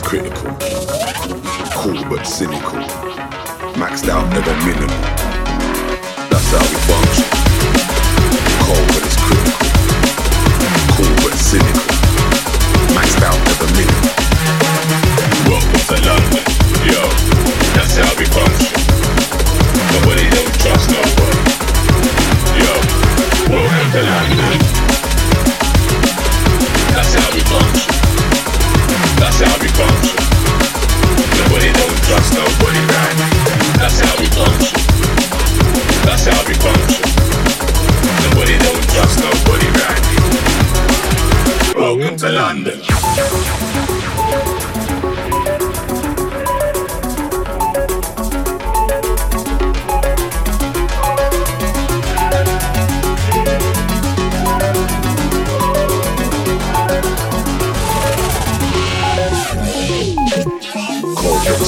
critical. Cool but cynical. Maxed out, never minimal. That's how we bunk. Culture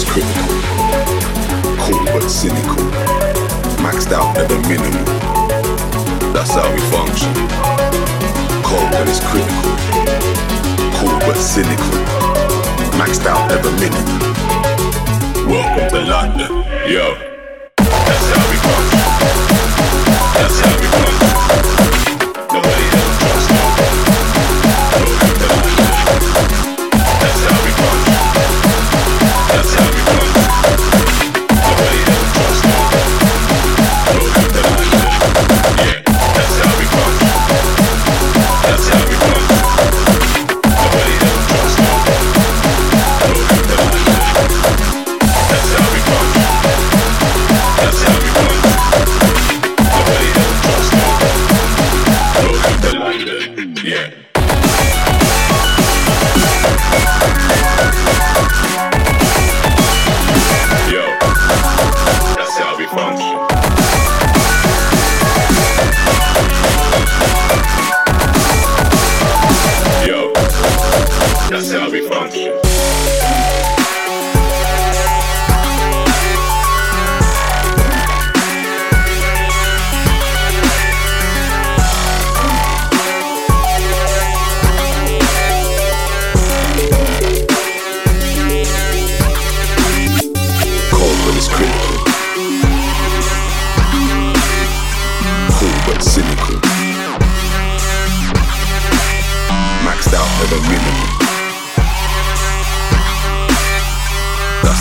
critical, cool but cynical, maxed out never minimal. That's how we function. Cold but it's critical. Cynical. Maxed out every minute. Welcome to London, yo. That's how we come. that's how we function. cynical. Maxed out at the minimum.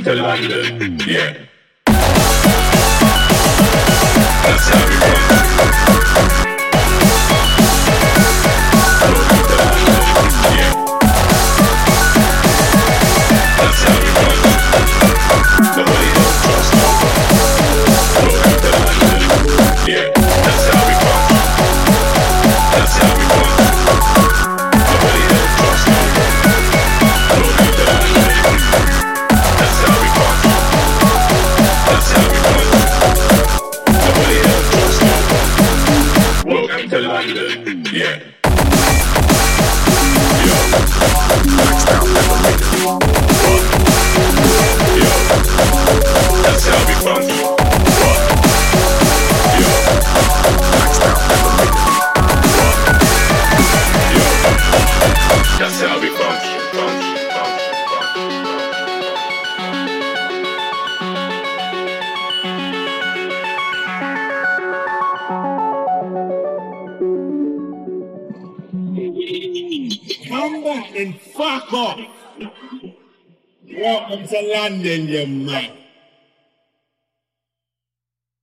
London. Yeah. Come back and fuck off. Welcome to London, you man.